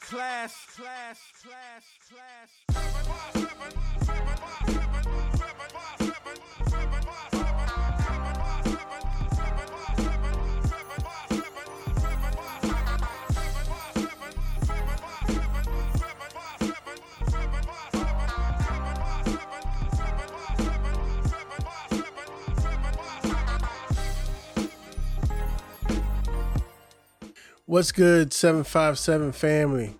Class, class, class, What's good, 757 family?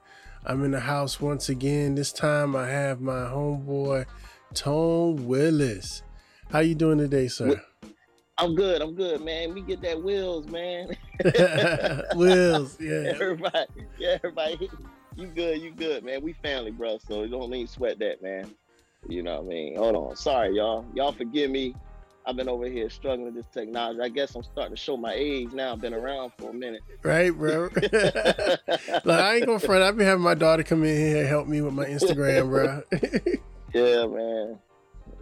I'm in the house once again. This time I have my homeboy, Tone Willis. How you doing today, sir? I'm good. I'm good, man. We get that wheels, man. Wills, yeah. everybody, yeah, everybody. You good? You good, man? We family, bro. So you don't need to sweat that, man. You know what I mean? Hold on. Sorry, y'all. Y'all forgive me. I've been over here struggling with this technology. I guess I'm starting to show my age now. I've been around for a minute. Right, bro. like, I ain't gonna front. I've been having my daughter come in here and help me with my Instagram, bro. Yeah, man.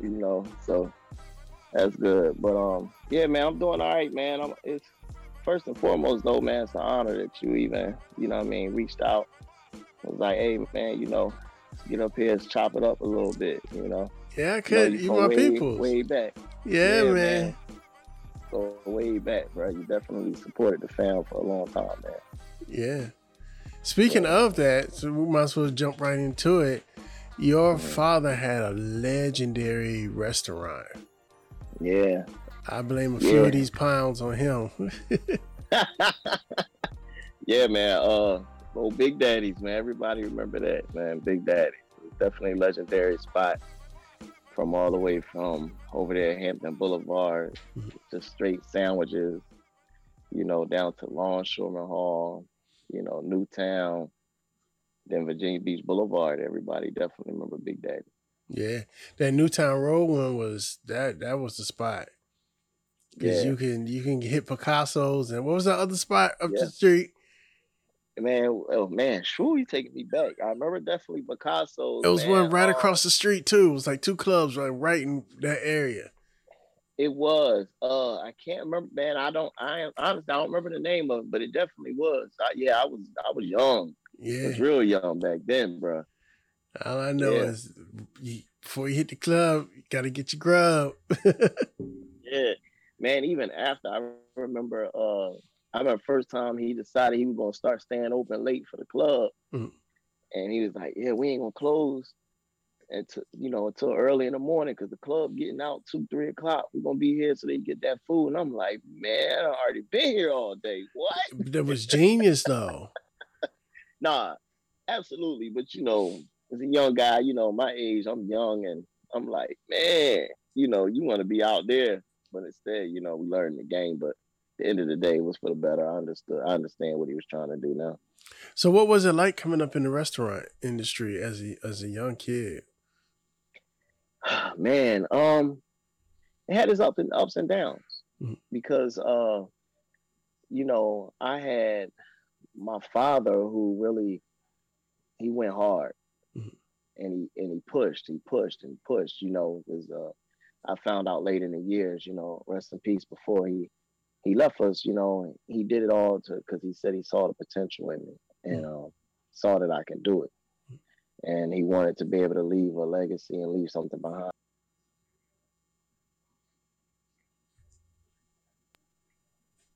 You know, so that's good. But um, yeah, man, I'm doing all right, man. I'm it's first and foremost though, man, it's an honor that you even, you know what I mean, reached out. I was like, hey man, you know, get up here, let's chop it up a little bit, you know. yeah, I know could. You from my way, people. Way back. Yeah, Yeah, man. man. Go way back, bro. You definitely supported the fam for a long time, man. Yeah. Speaking of that, so we might as well jump right into it. Your father had a legendary restaurant. Yeah. I blame a few Yeah. of these pounds on him. yeah, man. Uh oh Big Daddy's, man. Everybody remember that, man. Big Daddy. Definitely a legendary spot from all the way from over there Hampton Boulevard, mm-hmm. to straight sandwiches, you know, down to Longshoreman Hall, you know, Newtown, then Virginia Beach Boulevard. Everybody definitely remember Big Daddy. yeah. That Newtown Road one was that that was the spot. Because Yeah. you can you can hit Picasso's and what was that other spot up Yeah. the street? Man, oh man, sure you taking me back. I remember definitely Picasso. It was man. one right Uh, across the street too. It was like two clubs right right in that area. It was. Uh, I can't remember, man. I don't. I honestly, I don't remember the name of it, but it definitely was. I, yeah, I was. I was young. I Yeah. was real young back then, bro. All I know Yeah. is you, before you hit the club, you gotta get your grub. Yeah, man. Even after, I remember. Uh, I remember first time he decided he was gonna start staying open late for the club, Mhm. and he was like, "Yeah, we ain't gonna close." Until you know, until early in the morning, cause the club getting out two, three o'clock. We're gonna be here so they get that food. And I'm like, man, I already been here all day. What? that was genius though. Nah, absolutely. But you know, as a young guy, you know, my age, I'm young and I'm like, man, you know, you want to be out there. But instead, you know, we learned the game. But the end of the day, was for the better. I understood. I understand what he was trying to do now. So what was it like coming up in the restaurant industry as a as a young kid? man, um, it had its ups and ups and downs Mhm. because uh, you know, I had my father who really he went hard Mhm. and he and he pushed, he pushed and pushed, you know, because uh I found out late in the years, you know, rest in peace before he he left us, you know, he did it all to because he said he saw the potential in me and um, saw that I can do it. And he wanted to be able to leave a legacy and leave something behind.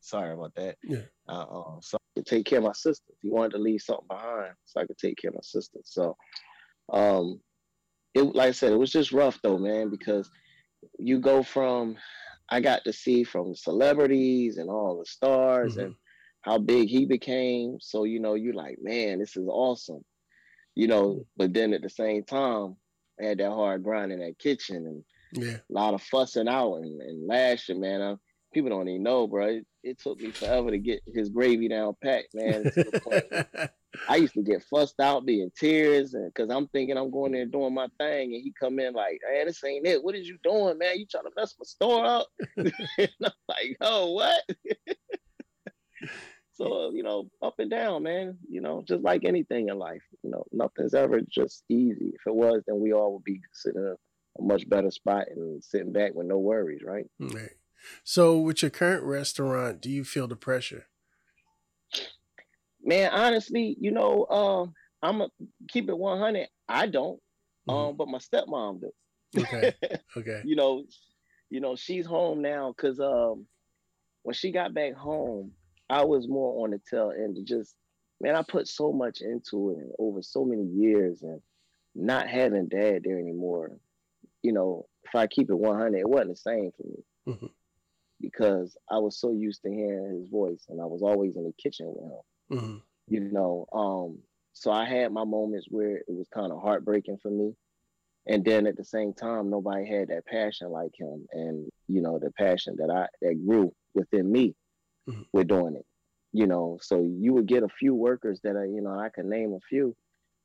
Sorry about that. Yeah. Uh, um, so I could take care of my sisters. He wanted to leave something behind so I could take care of my sisters. So, um, it like I said, it was just rough though, man, because you go from I got to see from celebrities and all the stars and how big he became. So you know, you're like, man, this is awesome, you know. But then at the same time, I had that hard grind in that kitchen and Yeah. a lot of fussing out and, and lashing, man. Uh, people don't even know, bro. It, it took me forever to get his gravy down packed, man. to the point where I used to get fussed out, be in tears, and because I'm thinking I'm going there doing my thing, and he come in like, "Man, this ain't it. What is you doing, man? You trying to mess my store up?" and I'm like, "Oh, what?" so you know, up and down, man. You know, just like anything in life, you know, nothing's ever just easy. If it was, then we all would be sitting in a much better spot and sitting back with no worries, right? Right. So with your current restaurant, do you feel the pressure? Man, honestly, you know, uh, I'm a keep it 100. I don't, mm-hmm. um, but my stepmom does. Okay. Okay. you know, you know, she's home now because um, when she got back home, I was more on the tail end. Just man, I put so much into it over so many years, and not having dad there anymore. You know, if I keep it 100, it wasn't the same for me. Mm-hmm. Because I was so used to hearing his voice, and I was always in the kitchen with him. Mm-hmm. You know, um, so I had my moments where it was kind of heartbreaking for me. And then at the same time, nobody had that passion like him, and you know the passion that I that grew within me mm-hmm. with doing it. You know, so you would get a few workers that are, you know, I can name a few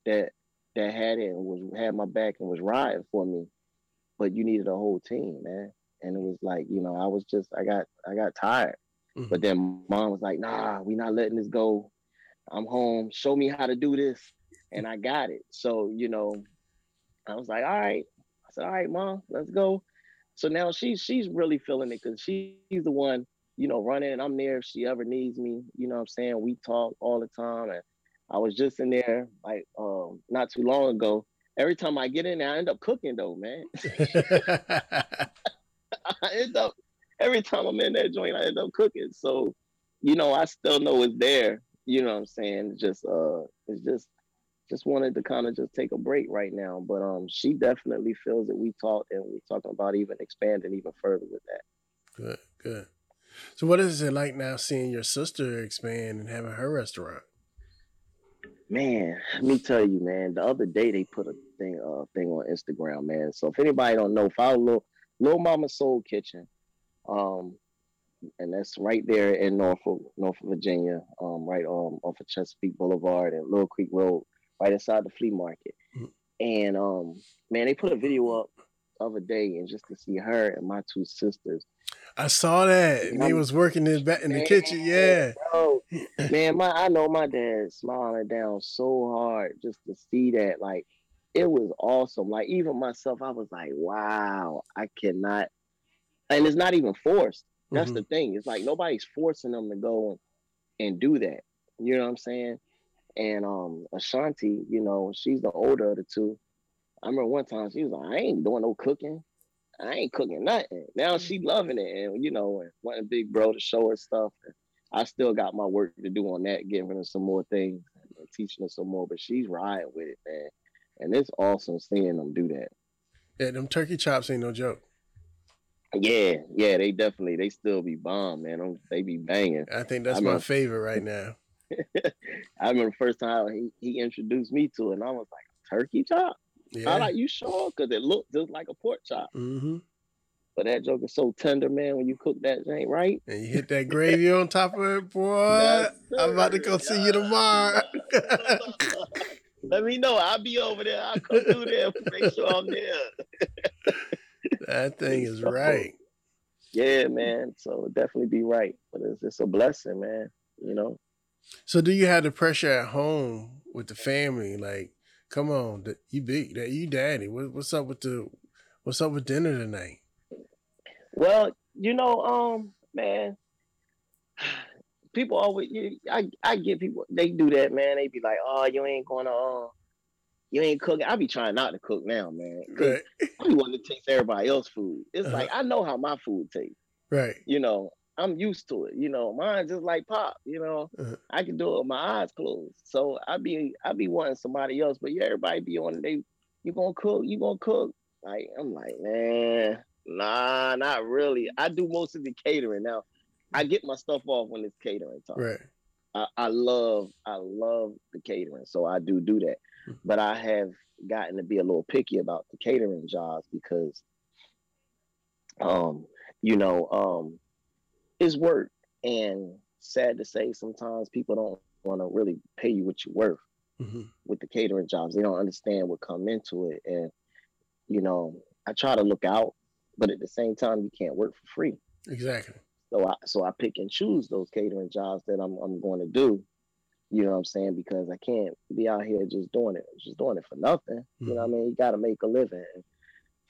that that had it and was had my back and was riding for me, but you needed a whole team, man. And it was like, you know, I was just I got I got tired. Mm-hmm. But then mom was like, nah, we not letting this go. I'm home. Show me how to do this. And I got it. So, you know, I was like, all right. I said, all right, mom, let's go. So now she's she's really feeling it because she's the one, you know, running. And I'm there if she ever needs me. You know what I'm saying? We talk all the time. And I was just in there like um not too long ago. Every time I get in there, I end up cooking though, man. I end up every time I'm in that joint, I end up cooking. So, you know, I still know it's there you know what I'm saying? It's Just uh it's just just wanted to kind of just take a break right now. But um she definitely feels that we talked and we're talking about even expanding even further with that. Good, good. So what is it like now seeing your sister expand and having her restaurant? Man, let me tell you, man. The other day they put a thing uh thing on Instagram, man. So if anybody don't know, follow Little, Mama Soul Kitchen. Um, and that's right there in Norfolk, Norfolk, Virginia, um, right um, off of Chesapeake Boulevard and Little Creek Road, right inside the flea market. Mm-hmm. And um, man, they put a video up the other day, and just to see her and my two sisters. I saw that. And he was working in back in the kitchen. Yeah. Bro, man, my I know my dad smiling down so hard just to see that. Like, it was awesome. Like, even myself, I was like, wow, I cannot. And it's not even forced. That's mm-hmm. the thing. It's like nobody's forcing them to go and do that. You know what I'm saying? And um Ashanti, you know, she's the older of the two. I remember one time she was like, I ain't doing no cooking. I ain't cooking nothing. Now she mm-hmm. loving it. And you know, and wanting big bro to show her stuff. And I still got my work to do on that, giving her some more things and teaching her some more. But she's riding with it, man. And it's awesome seeing them do that. Yeah, them turkey chops ain't no joke. Yeah, yeah, they definitely they still be bomb, man. They be banging. I think that's I my remember, favorite right now. I remember the first time he, he introduced me to it, and I was like, turkey chop? Yeah. I like you sure? Because it looked just like a pork chop. Mm-hmm. But that joke is so tender, man, when you cook that ain't right? And you hit that gravy on top of it, boy. I'm about to go see you tomorrow. Let me know. I'll be over there. I'll come through there. Make sure I'm there. That thing is right. Yeah, man. So definitely be right. But it's it's a blessing, man. You know. So do you have the pressure at home with the family? Like, come on, you big that you daddy. What, what's up with the what's up with dinner tonight? Well, you know, um, man, people always you, I I get people they do that, man. They be like, oh, you ain't gonna uh, you ain't cooking. I be trying not to cook now, man. Right. I be wanting to taste everybody else's food. It's uh-huh. like I know how my food tastes. Right. You know, I'm used to it. You know, mine's just like pop. You know, uh-huh. I can do it with my eyes closed. So I be I be wanting somebody else, but yeah, everybody be on it. They you gonna cook? You gonna cook? Like I'm like, man, nah, not really. I do most of the catering now. I get my stuff off when it's catering time. Right. I, I love I love the catering, so I do do that but I have gotten to be a little picky about the catering jobs because, um, you know, um, it's work, and sad to say, sometimes people don't want to really pay you what you're worth mm-hmm. with the catering jobs. They don't understand what come into it, and you know, I try to look out, but at the same time, you can't work for free. Exactly. So I so I pick and choose those catering jobs that I'm I'm going to do you know what I'm saying? Because I can't be out here just doing it, just doing it for nothing. Mm-hmm. You know what I mm-hmm. mean? You got to make a living.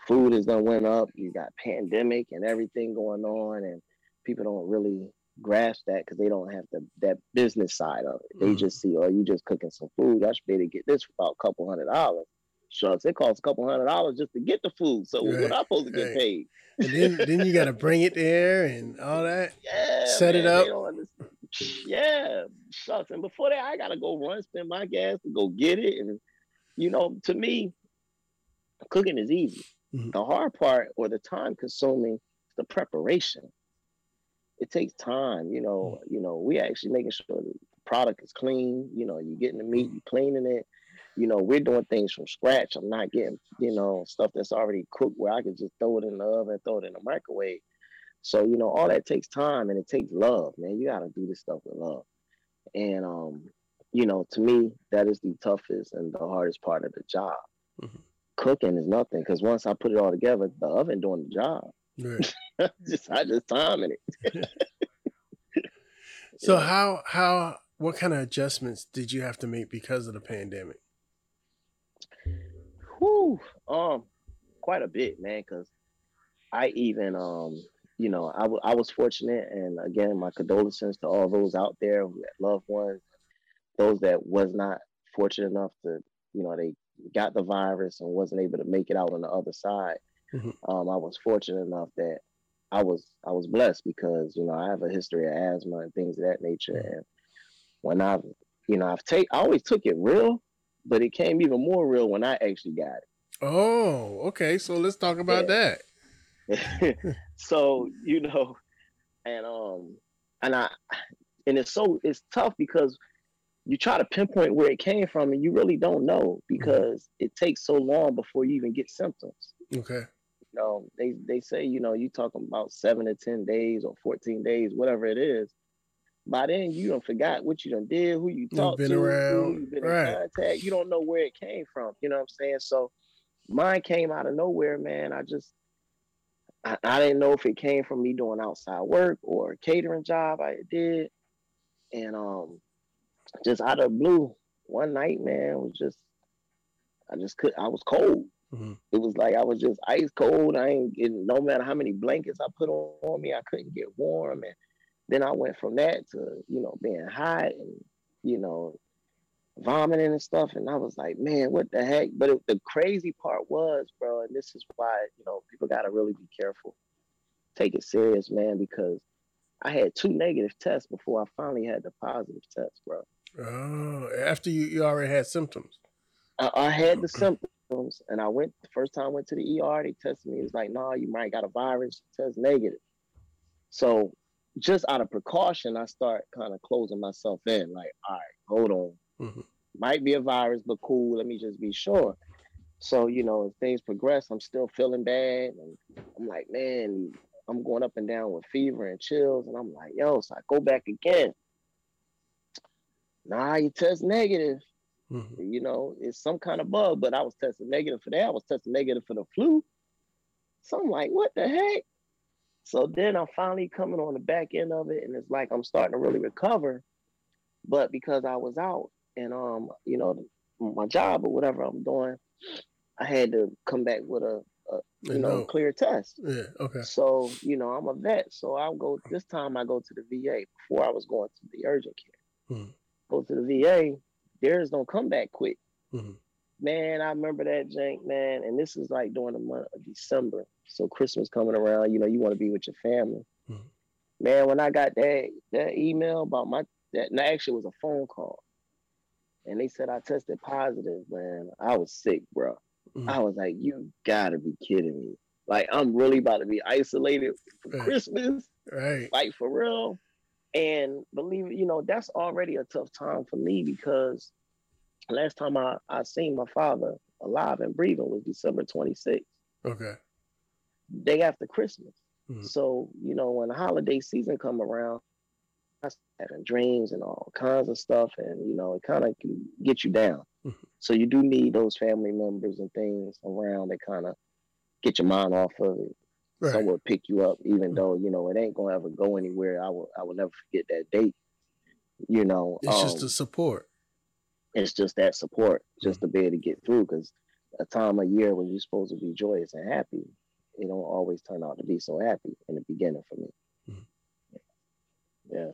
Food is gonna went up. You got pandemic and everything going on, and people don't really grasp that because they don't have the that business side of it. They mm. just see, oh, you just cooking some food. I should be able to get this for about a couple hundred dollars. Shucks, it costs a couple hundred dollars just to get the food. So right. what I supposed to get right. paid? And then then you got to bring it there and all that. Yeah, set man, it up. Yeah, shucks. And before that, I gotta go run, spend my gas to go get it. And you know, to me, cooking is easy. Mm-hmm. The hard part or the time consuming is the preparation. It takes time, you know. Mm-hmm. You know, we actually making sure the product is clean. You know, you're getting the meat, mm-hmm. you cleaning it. You know, we're doing things from scratch. I'm not getting, you know, stuff that's already cooked where I can just throw it in the oven, throw it in the microwave. So, you know, all that takes time and it takes love, man. You gotta do this stuff with love. And um, you know, to me, that is the toughest and the hardest part of the job. Mm-hmm cooking is nothing because once I put it all together, the oven doing the job. Right. just I just timing it. so how how what kind of adjustments did you have to make because of the pandemic? Whew, um, quite a bit, man. Because I even um, you know, I, w- I was fortunate, and again, my condolences to all those out there who had loved ones, those that was not fortunate enough to, you know, they got the virus and wasn't able to make it out on the other side. Mm-hmm. Um, I was fortunate enough that I was I was blessed because you know I have a history of asthma and things of that nature. Mm-hmm. And when I've you know I've take I always took it real, but it came even more real when I actually got it. Oh, okay. So let's talk about yeah. that. so you know, and um, and I, and it's so it's tough because you try to pinpoint where it came from and you really don't know because mm-hmm. it takes so long before you even get symptoms. Okay. You know, they, they say, you know, you talking about seven to 10 days or 14 days, whatever it is. By then you don't forgot what you done did, who you talked been to, around. who you been right. in contact. You don't know where it came from. You know what I'm saying? So mine came out of nowhere, man. I just I, I didn't know if it came from me doing outside work or a catering job I did. And um just out of blue, one night, man, was just I just could I was cold. Mm-hmm. It was like I was just ice cold. I ain't getting no matter how many blankets I put on, on me, I couldn't get warm. And then I went from that to, you know, being hot and, you know, vomiting and stuff. And I was like, man, what the heck? But it, the crazy part was, bro, and this is why, you know, people got to really be careful. Take it serious, man, because I had two negative tests before I finally had the positive test, bro. Oh, after you, you already had symptoms. I, I had the symptoms, and I went the first time I went to the ER. They tested me. It was like, "No, nah, you might got a virus." Test negative. So, just out of precaution, I start kind of closing myself in. Like, all right, hold on. Mm-hmm. Might be a virus, but cool. Let me just be sure. So, you know, as things progress, I'm still feeling bad, and I'm like, man, I'm going up and down with fever and chills, and I'm like, yo, so I go back again nah, you test negative. Mm-hmm. You know, it's some kind of bug, but I was testing negative for that. I was testing negative for the flu. So I'm like, what the heck? So then I'm finally coming on the back end of it, and it's like I'm starting to really recover. But because I was out and um, you know, my job or whatever I'm doing, I had to come back with a, a you know, clear test. Yeah, okay. So, you know, I'm a vet. So I'll go this time I go to the VA before I was going to the urgent care. Mm go to the VA, theirs don't come back quick. Mm-hmm. Man, I remember that jank, man. And this is like during the month of December. So Christmas coming around, you know, you want to be with your family. Mm-hmm. Man, when I got that that email about my that no, actually was a phone call. And they said I tested positive, man. I was sick, bro. Mm-hmm. I was like, you gotta be kidding me. Like I'm really about to be isolated for right. Christmas. Right. Like for real. And believe it, you know, that's already a tough time for me because last time I, I seen my father alive and breathing was December 26th. Okay. Day after Christmas. Mm-hmm. So, you know, when the holiday season come around, I having dreams and all kinds of stuff, and you know, it kind of can get you down. Mm-hmm. So you do need those family members and things around that kind of get your mind off of it right. someone pick you up, even mm. though you know it ain't gonna ever go anywhere. I will, I will never forget that date. You know, it's um, just the support. It's just that support, just mm-hmm. to be able to get through. Because a time of year when you're supposed to be joyous and happy, it don't always turn out to be so happy in the beginning for me. Mm-hmm. yeah.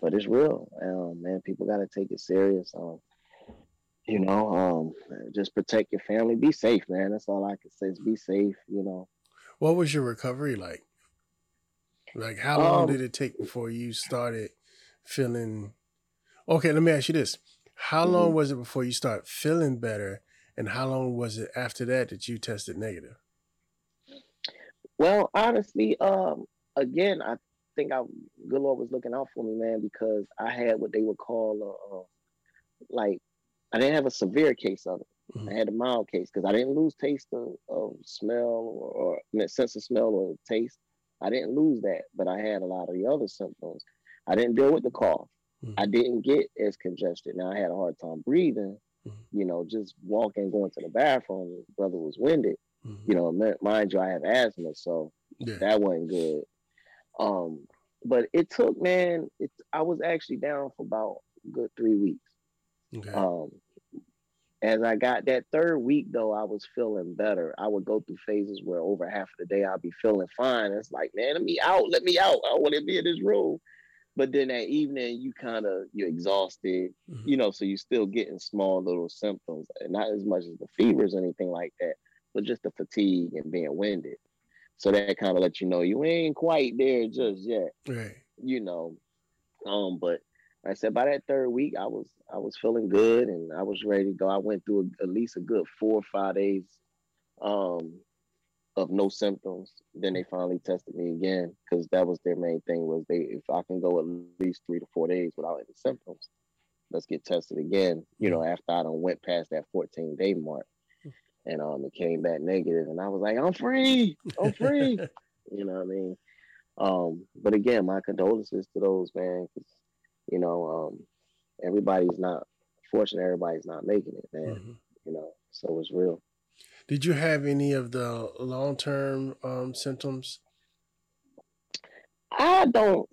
But it's real, um, man. People gotta take it serious. Um, you know, um, just protect your family. Be safe, man. That's all I can say. Is be safe. You know. What was your recovery like? Like, how long um, did it take before you started feeling? Okay, let me ask you this: How mm-hmm. long was it before you start feeling better, and how long was it after that that you tested negative? Well, honestly, um, again, I think I good Lord was looking out for me, man, because I had what they would call a, a like I didn't have a severe case of it. Mm-hmm. I had a mild case because I didn't lose taste of, of smell or, or sense of smell or taste. I didn't lose that, but I had a lot of the other symptoms. I didn't deal with the cough. Mm-hmm. I didn't get as congested. Now I had a hard time breathing. Mm-hmm. You know, just walking, going to the bathroom. Brother was winded. Mm-hmm. You know, mind you, I have asthma, so yeah. that wasn't good. Um, but it took, man. It I was actually down for about good three weeks. Okay. Um, as I got that third week though, I was feeling better. I would go through phases where over half of the day I'd be feeling fine. It's like, man, let me out, let me out. I want to be in this room. But then that evening, you kind of you're exhausted, mm-hmm. you know, so you're still getting small little symptoms, and not as much as the fevers or anything like that, but just the fatigue and being winded. So that kind of lets you know you ain't quite there just yet, right? You know, um, but I said by that third week, I was I was feeling good and I was ready to go. I went through a, at least a good four or five days um, of no symptoms. Then they finally tested me again because that was their main thing was they if I can go at least three to four days without any symptoms, let's get tested again. You know, after I done went past that 14 day mark, and um, it came back negative, and I was like, I'm free, I'm free. you know what I mean? Um, but again, my condolences to those man because you know, um, everybody's not fortunate. Everybody's not making it, man. Mm-hmm. You know, so it's real. Did you have any of the long term um, symptoms? I don't,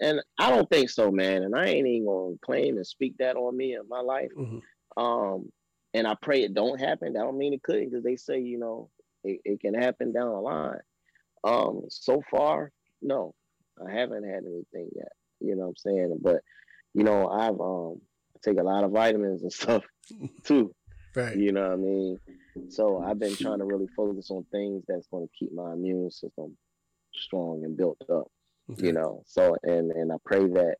and I don't think so, man. And I ain't even gonna claim and speak that on me in my life. Mm-hmm. Um, and I pray it don't happen. That don't mean it couldn't, because they say you know it, it can happen down the line. Um, so far, no, I haven't had anything yet. You know what I'm saying? But you know, I've um I take a lot of vitamins and stuff too. Right. You know what I mean? So I've been trying to really focus on things that's going to keep my immune system strong and built up. Okay. You know, so and and I pray that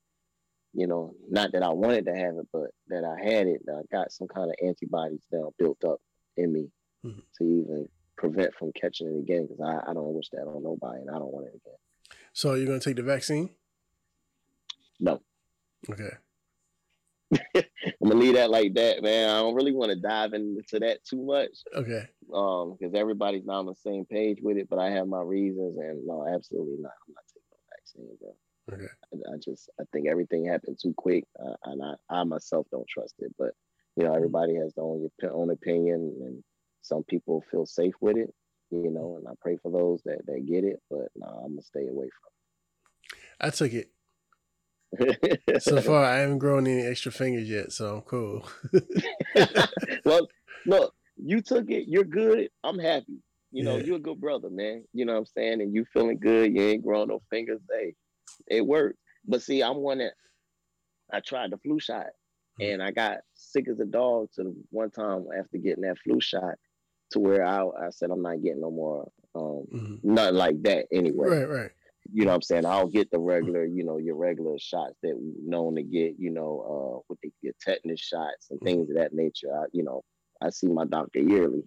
you know, not that I wanted to have it, but that I had it. I got some kind of antibodies now built up in me mm-hmm. to even prevent from catching it again. Because I, I don't wish that on nobody, and I don't want it again. So you're gonna take the vaccine? No. Okay. I'm gonna leave that like that, man. I don't really want to dive into that too much. Okay. Um, because everybody's not on the same page with it, but I have my reasons, and no, absolutely not. I'm not taking no vaccine, bro. I, just I think everything happened too quick, uh, and I, I myself don't trust it. But you know, everybody has their own own opinion, and some people feel safe with it. You know, and I pray for those that that get it, but no, I'm gonna stay away from. it. I took it so far, I haven't grown any extra fingers yet, so I'm cool. well, look, you took it. You're good. I'm happy. You know, yeah. you're a good brother, man. You know what I'm saying? And you feeling good. You ain't growing no fingers. Hey, it worked. But see, I'm one that I tried the flu shot mm-hmm. and I got sick as a dog to one time after getting that flu shot to where I, I said, I'm not getting no more, um, mm-hmm. nothing like that anyway. Right, right you know what I'm saying? I'll get the regular, you know, your regular shots that we known to get, you know, uh, with the your tetanus shots and things of that nature. I, you know, I see my doctor yearly,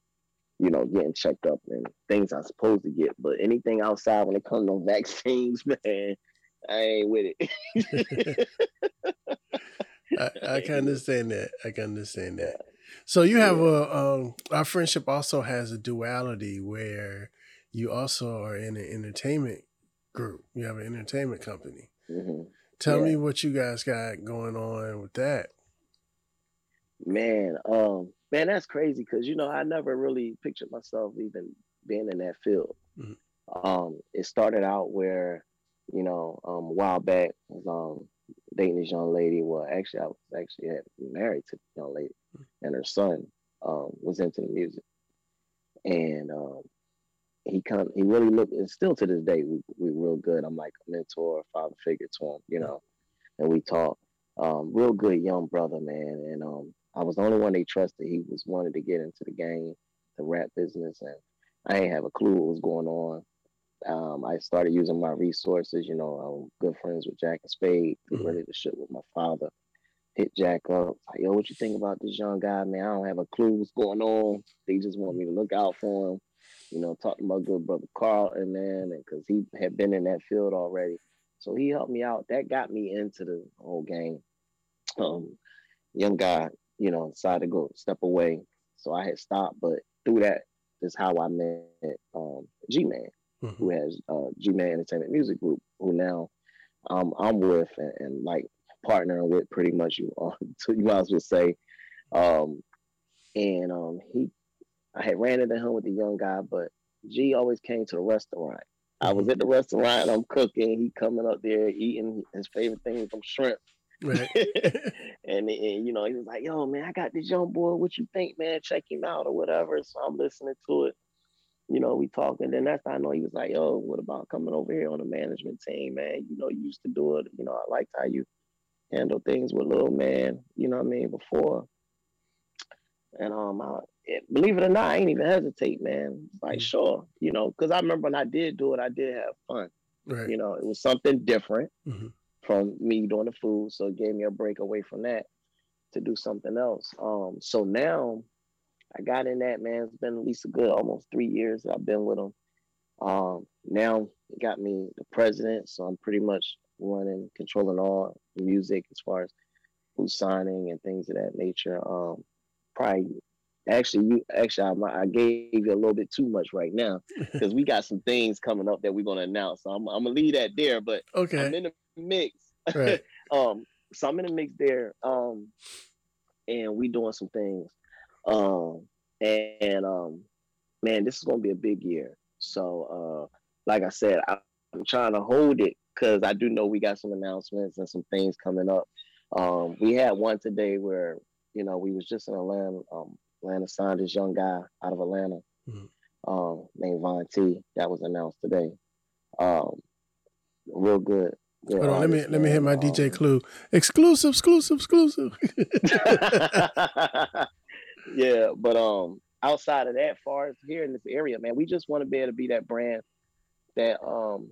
you know, getting checked up and things I'm supposed to get. But anything outside when it comes to vaccines, man, I ain't with it. I, I can understand that. I can understand that. So you have a um, our friendship also has a duality where you also are in an entertainment group. You have an entertainment company. Mm-hmm. Tell yeah. me what you guys got going on with that. Man, um, man, that's crazy because you know I never really pictured myself even being in that field. Mm-hmm. Um, it started out where, you know, um, a while back was um dating this young lady. Well, actually, I was actually married to the young lady, and her son um was into the music, and um, he kind of, he really looked and still to this day we we real good. I'm like a mentor, father figure to him, you know, and we talk. Um, real good young brother, man. And um, I was the only one they trusted. He was wanted to get into the game, the rap business, and I ain't have a clue what was going on. Um, I started using my resources. You know, I'm good friends with Jack and Spade. Mm-hmm. Ready to shit with my father. Hit Jack up. Like, yo, what you think about this young guy, man? I don't have a clue what's going on. They just want me to look out for him. You know, talk to my good brother Carlton, man, and because he had been in that field already. So he helped me out. That got me into the whole game. Um, young guy, you know, decided to go step away. So I had stopped, but through that is how I met um, G Man, mm-hmm. who has uh, G Entertainment Music Group, who now um, I'm with and, and, like partnering with pretty much you. Uh, you might as well say. Um, and um, he, I had ran into him with the young guy, but G always came to the restaurant. I was mm-hmm. at the restaurant, I'm cooking, he coming up there eating his favorite thing, some shrimp. Right. and, and you know, he was like, yo, man, I got this young boy. What you think, man? Check him out or whatever. So I'm listening to it. You know, we talking. Then that's how I know he was like, yo, what about coming over here on the management team, man? You know, you used to do it. You know, I liked how you handle things with little man, you know what I mean, before. And um, I, it, believe it or not, I ain't even hesitate, man. Like, mm-hmm. sure, you know, because I remember when I did do it, I did have fun. Right. You know, it was something different. Mm-hmm from me doing the food. So it gave me a break away from that to do something else. Um, so now I got in that, man. It's been at least a good almost three years I've been with them. Um, now it got me the president, so I'm pretty much running, controlling all the music as far as who's signing and things of that nature. Um, probably actually you actually I, I, gave you a little bit too much right now because we got some things coming up that we're gonna announce. So I'm, I'm gonna leave that there, but okay. I'm in the mix. Right. um, so I'm in the mix there. Um, and we doing some things. Um, and, and um, man, this is gonna be a big year. So uh, like I said, I, I'm trying to hold it because I do know we got some announcements and some things coming up. Um, we had one today where you know we was just in Atlanta. Um, Atlanta signed this young guy out of Atlanta mm-hmm. um, named Von T. That was announced today. Um, real good, Hold on, let me let me hit my DJ Clue. Exclusive, exclusive, exclusive. yeah, but um, outside of that, far as here in this area, man, we just want to be able to be that brand that um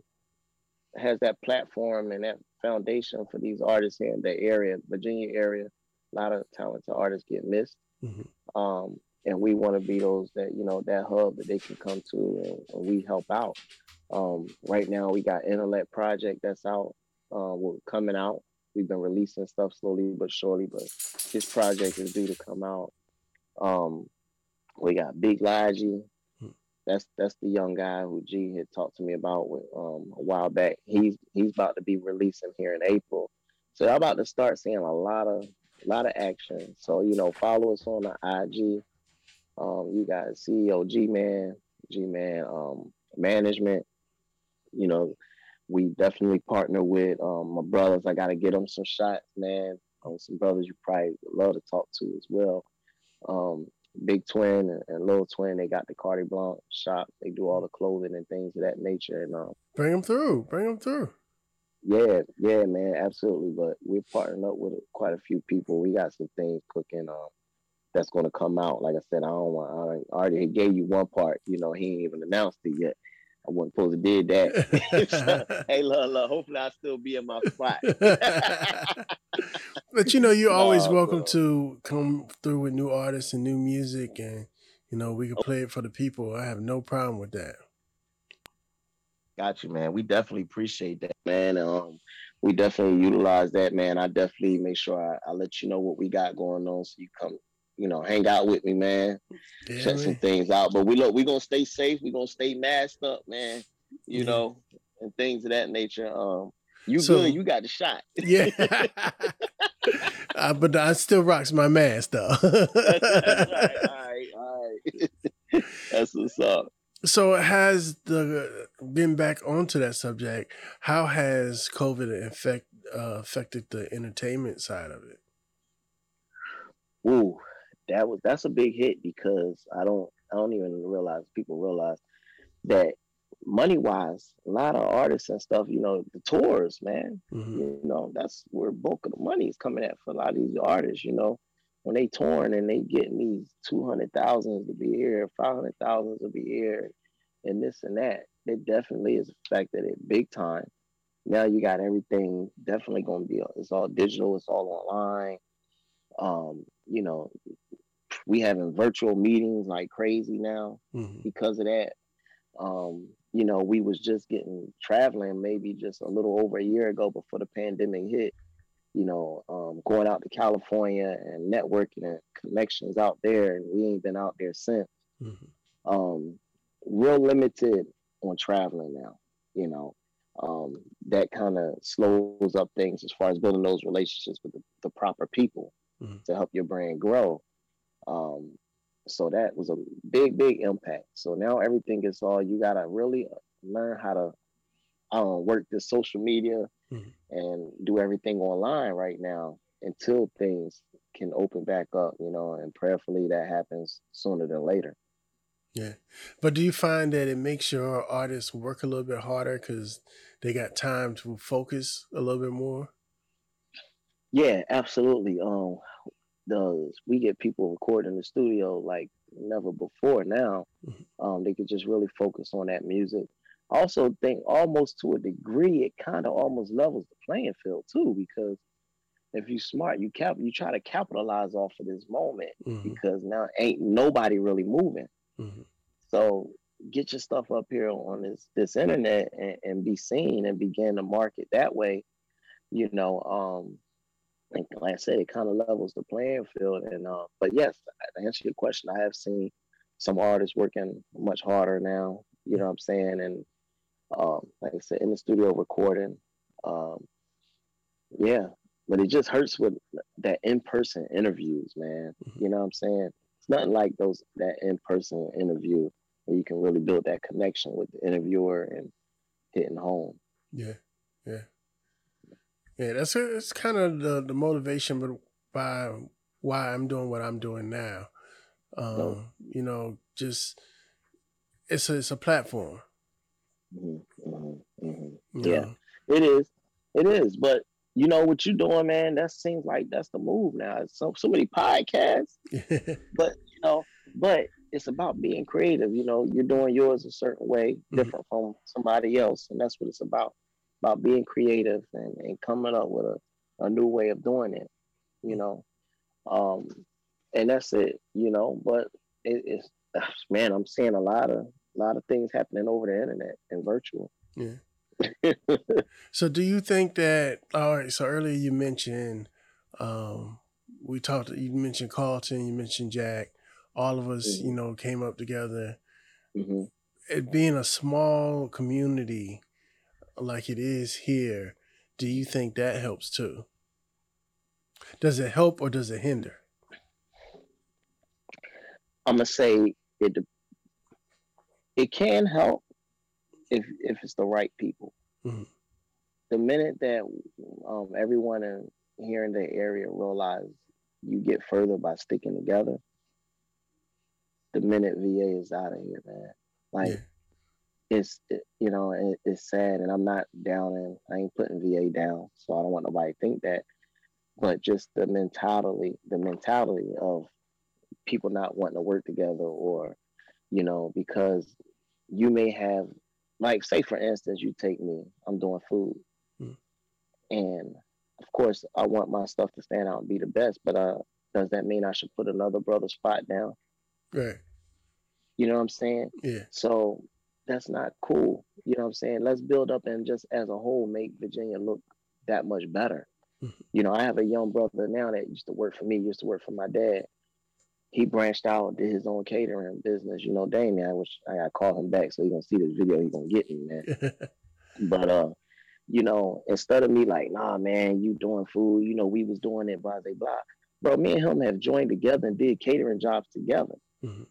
has that platform and that foundation for these artists here in the area, Virginia area. A lot of talented artists get missed. Mm-hmm. Um, and we want to be those that you know that hub that they can come to and, and we help out. Um, right now, we got Intellect Project that's out. Uh, we're coming out. We've been releasing stuff slowly but surely, but this project is due to come out. Um, we got Big Logi. Hmm. That's that's the young guy who G had talked to me about with, um, a while back. He's he's about to be releasing here in April, so I'm about to start seeing a lot of a lot of action. So you know, follow us on the IG. Um, you got CEO G Man, G Man um, Management you know, we definitely partner with um, my brothers. I got to get them some shots, man. Um, some brothers you probably love to talk to as well. Um, Big Twin and, and Little Twin, they got the Cardi Blanc shop. They do all the clothing and things of that nature. And um, bring them through. Bring them through. Yeah, yeah, man, absolutely. But we're partnering up with quite a few people. We got some things cooking. Um, that's going to come out. Like I said, I don't want. I already gave you one part. You know, he ain't even announced it yet. I wasn't supposed to did that. so, hey, look, look, hopefully I'll still be in my spot. but you know, you're always no, welcome bro. to come through with new artists and new music, and you know, we can play it for the people. I have no problem with that. Got you, man. We definitely appreciate that, man. Um, we definitely utilize that, man. I definitely make sure I, I let you know what we got going on, so you come you know, hang out with me, man. Yeah, Check man. some things out. But we look, we gonna stay safe. We gonna stay masked up, man. You yeah. know, and things of that nature. Um, you so, good? You got the shot. yeah. uh, but I still rocks my mask though. all right, all right, all right. That's what's up. So has the been back onto that subject? How has COVID affect uh, affected the entertainment side of it? Ooh, that was that's a big hit because I don't I don't even realize people realize that money wise, a lot of artists and stuff, you know, the tours, man, mm-hmm. you know, that's where bulk of the money is coming at for a lot of these artists, you know. When they touring and they getting these two hundred thousands to be here, five hundred thousands to be here, and this and that, it definitely is affected it big time. Now you got everything definitely going to be it's all digital, it's all online. Um, you know, we having virtual meetings like crazy now mm-hmm. because of that. Um, you know, we was just getting traveling maybe just a little over a year ago before the pandemic hit. You know, um, going out to California and networking and connections out there, and we ain't been out there since. Mm-hmm. Um, real limited on traveling now. You know, um, that kind of slows up things as far as building those relationships with the, the proper people mm-hmm. to help your brand grow. Um, so that was a big, big impact. So now everything is all you gotta really learn how to um, work this social media mm-hmm. and do everything online right now until things can open back up, you know, and prayerfully that happens sooner than later. Yeah. But do you find that it makes your artists work a little bit harder because they got time to focus a little bit more? Yeah, absolutely. Um, the we get people recording in the studio like never before now. Mm-hmm. Um, they could just really focus on that music. I Also, think almost to a degree, it kind of almost levels the playing field too, because if you smart, you cap you try to capitalize off of this moment mm-hmm. because now ain't nobody really moving. Mm-hmm. So get your stuff up here on this this internet and, and, be seen and begin to market that way. You know, um, and like I said, it kind of levels the playing field. And uh, but yes, to answer your question, I have seen some artists working much harder now. You know what I'm saying? And um, like I said, in the studio recording. Um, yeah, but it just hurts with that in-person interviews, man. Mm-hmm. You know what I'm saying? It's nothing like those that in-person interview where you can really build that connection with the interviewer and hitting home. Yeah, yeah. Yeah, that's it's kind of the the motivation, but by why I'm doing what I'm doing now. Um, You know, just it's a it's a platform. Mm-hmm, mm-hmm, mm-hmm. Yeah, know? it is. It is, but you know what you're doing, man. That seems like that's the move now. So so many podcasts, but you know, but it's about being creative. You know, you're doing yours a certain way, mm-hmm. different from somebody else, and that's what it's about about being creative and, and coming up with a, a new way of doing it, you know. Um, and that's it, you know. But it, it's man, I'm seeing a lot of a lot of things happening over the internet and virtual. Yeah. so do you think that all right, so earlier you mentioned um we talked you mentioned Carlton, you mentioned Jack, all of us, mm-hmm. you know, came up together. Mm-hmm. It being a small community, like it is here, do you think that helps too? Does it help or does it hinder? I'm gonna say it. It can help if if it's the right people. Mm-hmm. The minute that um, everyone in here in the area realize you get further by sticking together, the minute VA is out of here, man. Like yeah it's it, you know it, it's sad and i'm not down and i ain't putting va down so i don't want nobody to think that but just the mentality the mentality of people not wanting to work together or you know because you may have like say for instance you take me i'm doing food. Hmm. and of course i want my stuff to stand out and be the best but uh does that mean i should put another brother spot down? Right. You know what i'm saying? Yeah. So that's not cool. You know what I'm saying? Let's build up and just as a whole make Virginia look that much better. Mm-hmm. You know, I have a young brother now that used to work for me, used to work for my dad. He branched out, did his own catering business. You know, Damien, I wish I gotta call him back so he gonna see this video, he gonna get me, man. but uh, you know, instead of me like, nah, man, you doing food, you know, we was doing it, blah, blah, blah. Bro, me and him have joined together and did catering jobs together. Mm-hmm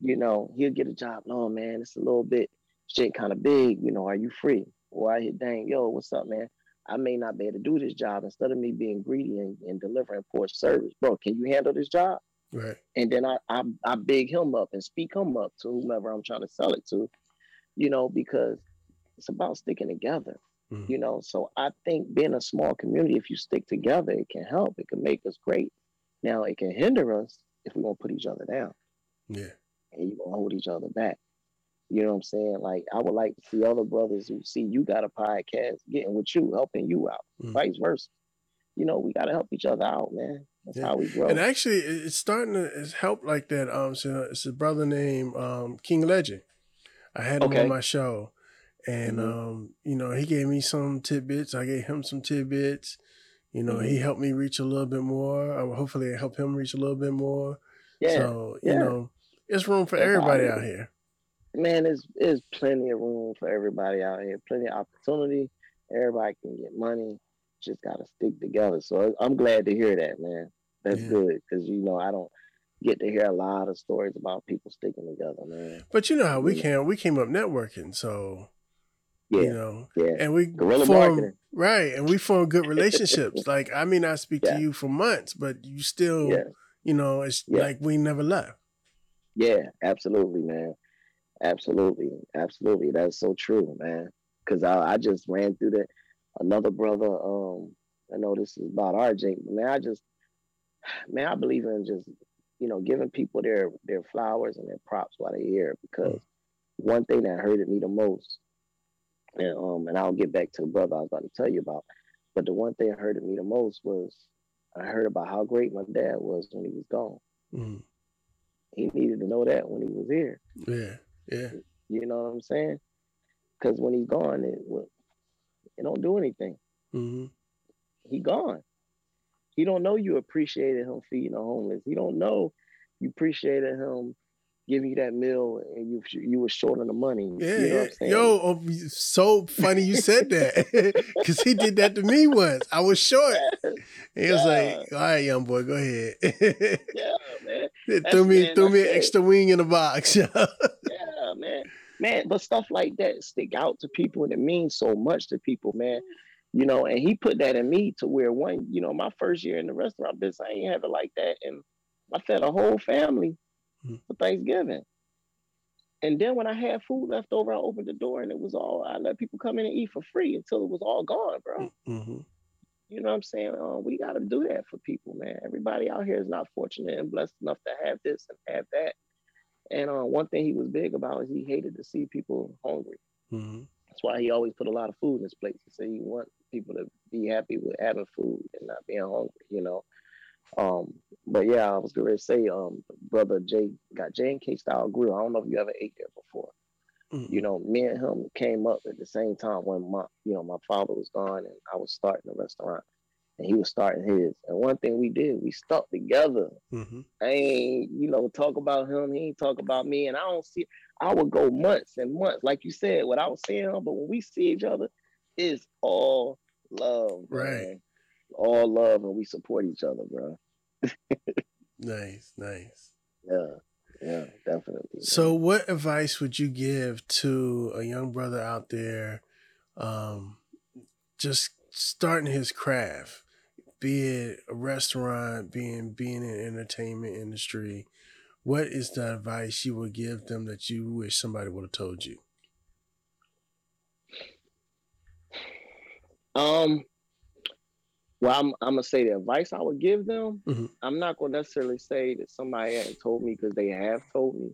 you know, he'll get a job. No, man, it's a little bit shit kind of big. You know, are you free? Or I hit dang, yo, what's up, man? I may not be able to do this job. Instead of me being greedy and, and delivering poor service, bro, can you handle this job? Right. And then I, I I big him up and speak him up to whomever I'm trying to sell it to. you know, because it's about sticking together. Mm-hmm. You know, so I think being a small community, if you stick together, it can help. It can make us great. Now it can hinder us if we won't put each other down. Yeah. And you gonna hold each other back. You know what I'm saying? Like I would like to see other brothers who see you got a podcast getting with you, helping you out, mm-hmm. vice versa. You know, we gotta help each other out, man. That's yeah. how we grow. And actually, it's starting to help like that. Um, so it's a brother named um, King Legend. I had him okay. on my show, and mm-hmm. um, you know, he gave me some tidbits. I gave him some tidbits. You know, mm-hmm. he helped me reach a little bit more. I will hopefully help him reach a little bit more. Yeah. So you yeah. know, it's room for everybody out here. Man, there's there's plenty of room for everybody out here. Plenty of opportunity. Everybody can get money. Just gotta stick together. So I'm glad to hear that, man. That's yeah. good because you know I don't get to hear a lot of stories about people sticking together, man. But you know how we came we came up networking, so yeah, you know, yeah. and we Guerrilla form marketing. right, and we form good relationships. like I may not speak yeah. to you for months, but you still, you know, it's like we never left. Yeah, absolutely, man. Absolutely, absolutely. That's so true, man. Because I, I just ran through that. Another brother, um, I know this is about RJ, but man, I just, man, I believe in just, you know, giving people their their flowers and their props while they're here. Because mm. one thing that hurted me the most and um, and I'll get back to the brother I was about to tell you about. But the one thing that hurted me the most was I heard about how great my dad was when he was gone. Mm-hmm. He needed to know that when he was here. Yeah, yeah. You know what I'm saying? Because when he's gone, it it don't do anything. Mm-hmm. He gone. He don't know you appreciated him feeding the homeless. He don't know you appreciated him give you that meal and you you were short on the money. Yeah, you know yo, oh, so funny you said that because he did that to me once. I was short. He yeah. was like, "All right, young boy, go ahead." yeah, man. threw me man, threw me an extra wing in the box. yeah, man, man. But stuff like that stick out to people and it means so much to people, man. You know, and he put that in me to where one, you know, my first year in the restaurant business, I ain't have it like that, and I fed a whole family. For Thanksgiving. And then when I had food left over, I opened the door and it was all, I let people come in and eat for free until it was all gone, bro. Mm-hmm. You know what I'm saying? Uh, we got to do that for people, man. Everybody out here is not fortunate and blessed enough to have this and have that. And uh, one thing he was big about is he hated to see people hungry. Mm-hmm. That's why he always put a lot of food in his plate. He said he want people to be happy with having food and not being hungry, you know. Um, but yeah, I was going to say, um, brother Jay got J and K style grill. I don't know if you ever ate there before. Mm-hmm. You know, me and him came up at the same time when my, you know, my father was gone and I was starting a restaurant and he was starting his. And one thing we did, we stuck together. Mm-hmm. I ain't, you know, talk about him. He ain't talk about me. And I don't see, I would go months and months, like you said, without seeing him. But when we see each other, it's all love. Right. Man all love and we support each other, bro. nice, nice. Yeah, yeah, definitely. So, what advice would you give to a young brother out there, um, just starting his craft, be it a restaurant, being being in entertainment industry? What is the advice you would give them that you wish somebody would have told you? Um, well, I'm, I'm gonna say the advice I would give them. Mm-hmm. I'm not gonna necessarily say that somebody had told me because they have told me,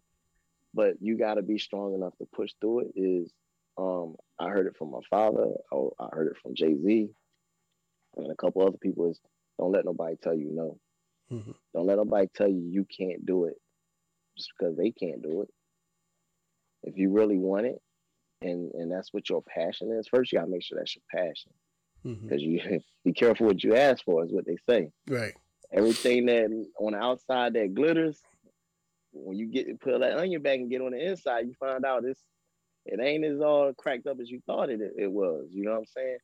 but you got to be strong enough to push through it. Is um, I heard it from my father. I, I heard it from Jay Z, and a couple other people. Is don't let nobody tell you no. Mm-hmm. Don't let nobody tell you you can't do it just because they can't do it. If you really want it, and and that's what your passion is, first you gotta make sure that's your passion because mm-hmm. you be careful what you ask for is what they say. Right. Everything that on the outside that glitters, when you get put that onion back and get on the inside, you find out it's it ain't as all cracked up as you thought it it was. You know what I'm saying?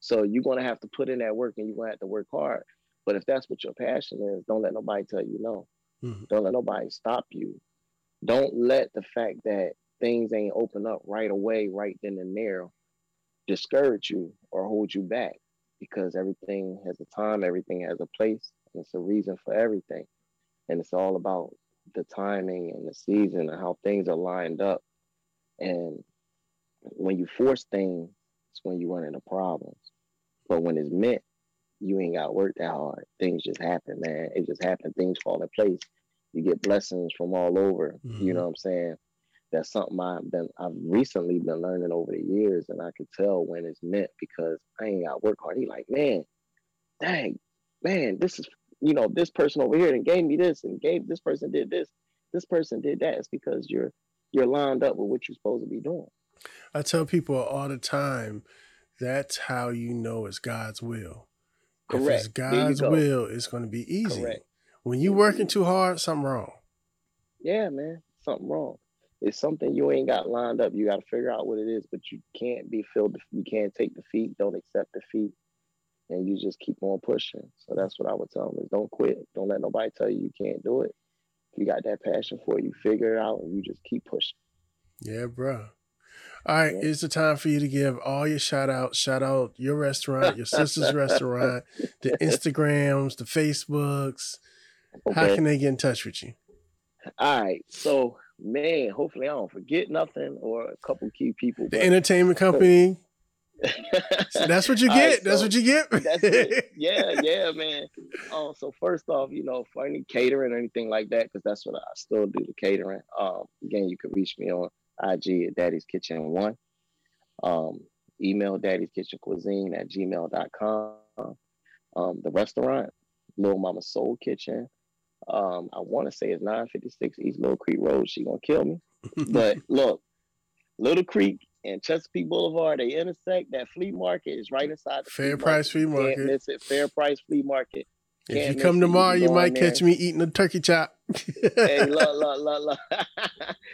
So you're gonna have to put in that work and you're gonna have to work hard. But if that's what your passion is, don't let nobody tell you no. Mm-hmm. Don't let nobody stop you. Don't let the fact that things ain't open up right away, right then and there, discourage you or hold you back because everything has a time, everything has a place, and it's a reason for everything. And it's all about the timing and the season and how things are lined up. And when you force things, it's when you run into problems. But when it's meant, you ain't got to work that hard. Things just happen, man. It just happen. Things fall in place. You get blessings from all over. Mm-hmm. You know what I'm saying? That's something I've been I've recently been learning over the years, and I can tell when it's meant because I ain't got work hard. He like, man, dang, man, this is you know this person over here and gave me this and gave this person did this, this person did that. It's because you're you're lined up with what you're supposed to be doing. I tell people all the time, that's how you know it's God's will. Correct. If it's God's will, it's going to be easy. Correct. When you working too hard, something wrong. Yeah, man, something wrong. It's something you ain't got lined up. You got to figure out what it is, but you can't be filled. You can't take defeat. Don't accept defeat, and you just keep on pushing. So that's what I would tell them: is don't quit. Don't let nobody tell you you can't do it. If you got that passion for it, you figure it out, and you just keep pushing. Yeah, bro. All right, yeah. it's the time for you to give all your shout outs. Shout out your restaurant, your sister's restaurant, the Instagrams, the Facebooks. Okay. How can they get in touch with you? All right. So, man, hopefully I don't forget nothing or a couple key people. The entertainment company. so that's what you get. Right, so that's what you get. that's it. Yeah, yeah, man. Um, so first off, you know, for any catering or anything like that, because that's what I still do the catering. Um, again, you can reach me on IG at Daddy's Kitchen One. Um, email Daddy's Kitchen Cuisine at gmail.com. Um, the restaurant, Little Mama Soul Kitchen. Um, I want to say it's 956 East Little Creek Road. She gonna kill me. but look, Little Creek and Chesapeake Boulevard, they intersect. That flea market is right inside the Fair Price Flea Market. Can't miss it. Fair Price Flea Market. If you come tomorrow, you, you might catch me eating a turkey chop. hey, la la la la.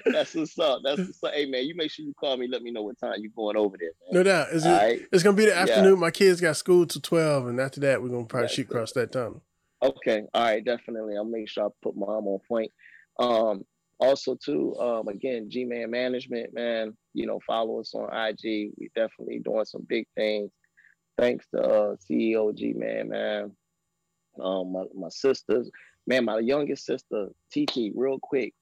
That's what's up. That's what's up. Hey man, you make sure you call me. Let me know what time you're going over there. Man. No doubt. It's, right? it's gonna be the afternoon. Yeah. My kids got school till twelve, and after that, we're gonna probably That's shoot across that tunnel. Okay. All right. Definitely. I'll make sure I put mom on point. Um, also too, um, again, G Man Management, man. You know, follow us on IG. We definitely doing some big things. Thanks to uh, CEO G Man, man. Um, my, my sisters, man, my youngest sister, TT, real quick,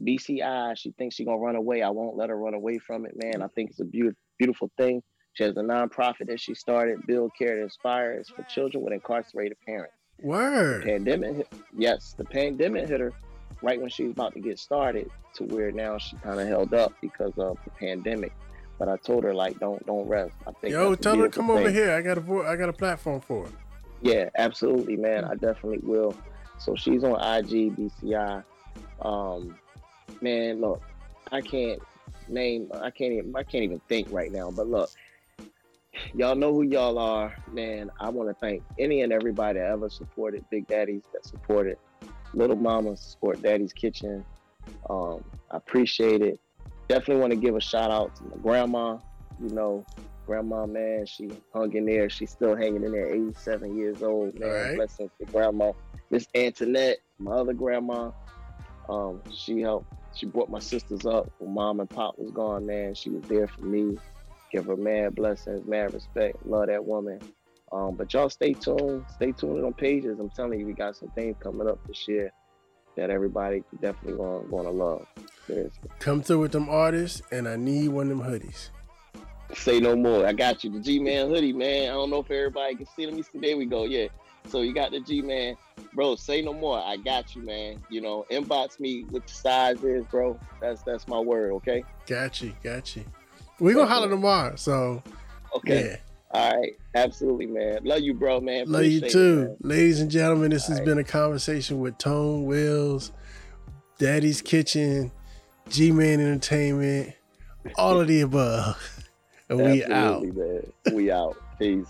BCI, she thinks she's gonna run away. I won't let her run away from it, man. I think it's a beautiful, beautiful thing. She has a nonprofit that she started, Build Care to Inspire. It's for children with incarcerated parents. Word. Pandemic, hit, yes, the pandemic hit her right when she was about to get started, to where now she kind of held up because of the pandemic. But I told her like, don't don't rest. I think yo, tell her come thing. over here. I got a I got a platform for her. Yeah, absolutely, man. I definitely will. So she's on IG BCI. Um, man, look, I can't name. I can't even. I can't even think right now. But look, y'all know who y'all are, man. I want to thank any and everybody that ever supported Big Daddy's, that supported Little Mama, support Daddy's Kitchen. Um, I appreciate it. Definitely want to give a shout out to my grandma. You know, grandma, man, she hung in there. She's still hanging in there, 87 years old, man. Right. Blessings to grandma. Miss Antoinette, my other grandma, um, she helped. She brought my sisters up when mom and pop was gone, man. She was there for me. Give her mad blessings, mad respect. Love that woman. Um, but y'all stay tuned. Stay tuned on pages. I'm telling you, we got some things coming up this year that everybody definitely gonna, gonna love. Seriously. Come through with them artists, and I need one of them hoodies. Say no more. I got you. The G Man hoodie, man. I don't know if everybody can see. Let me see. There we go. Yeah. So you got the G Man, bro. Say no more. I got you, man. You know, inbox me what the size is, bro. That's that's my word. Okay. Got you. Got you. We gonna holler tomorrow. So. Okay. Yeah. All right, absolutely, man. Love you, bro, man. Love Appreciate you too, it, ladies and gentlemen. This All has right. been a conversation with Tone Wills, Daddy's Kitchen, G Man Entertainment, all of the above. And we out. Man. We out. Peace.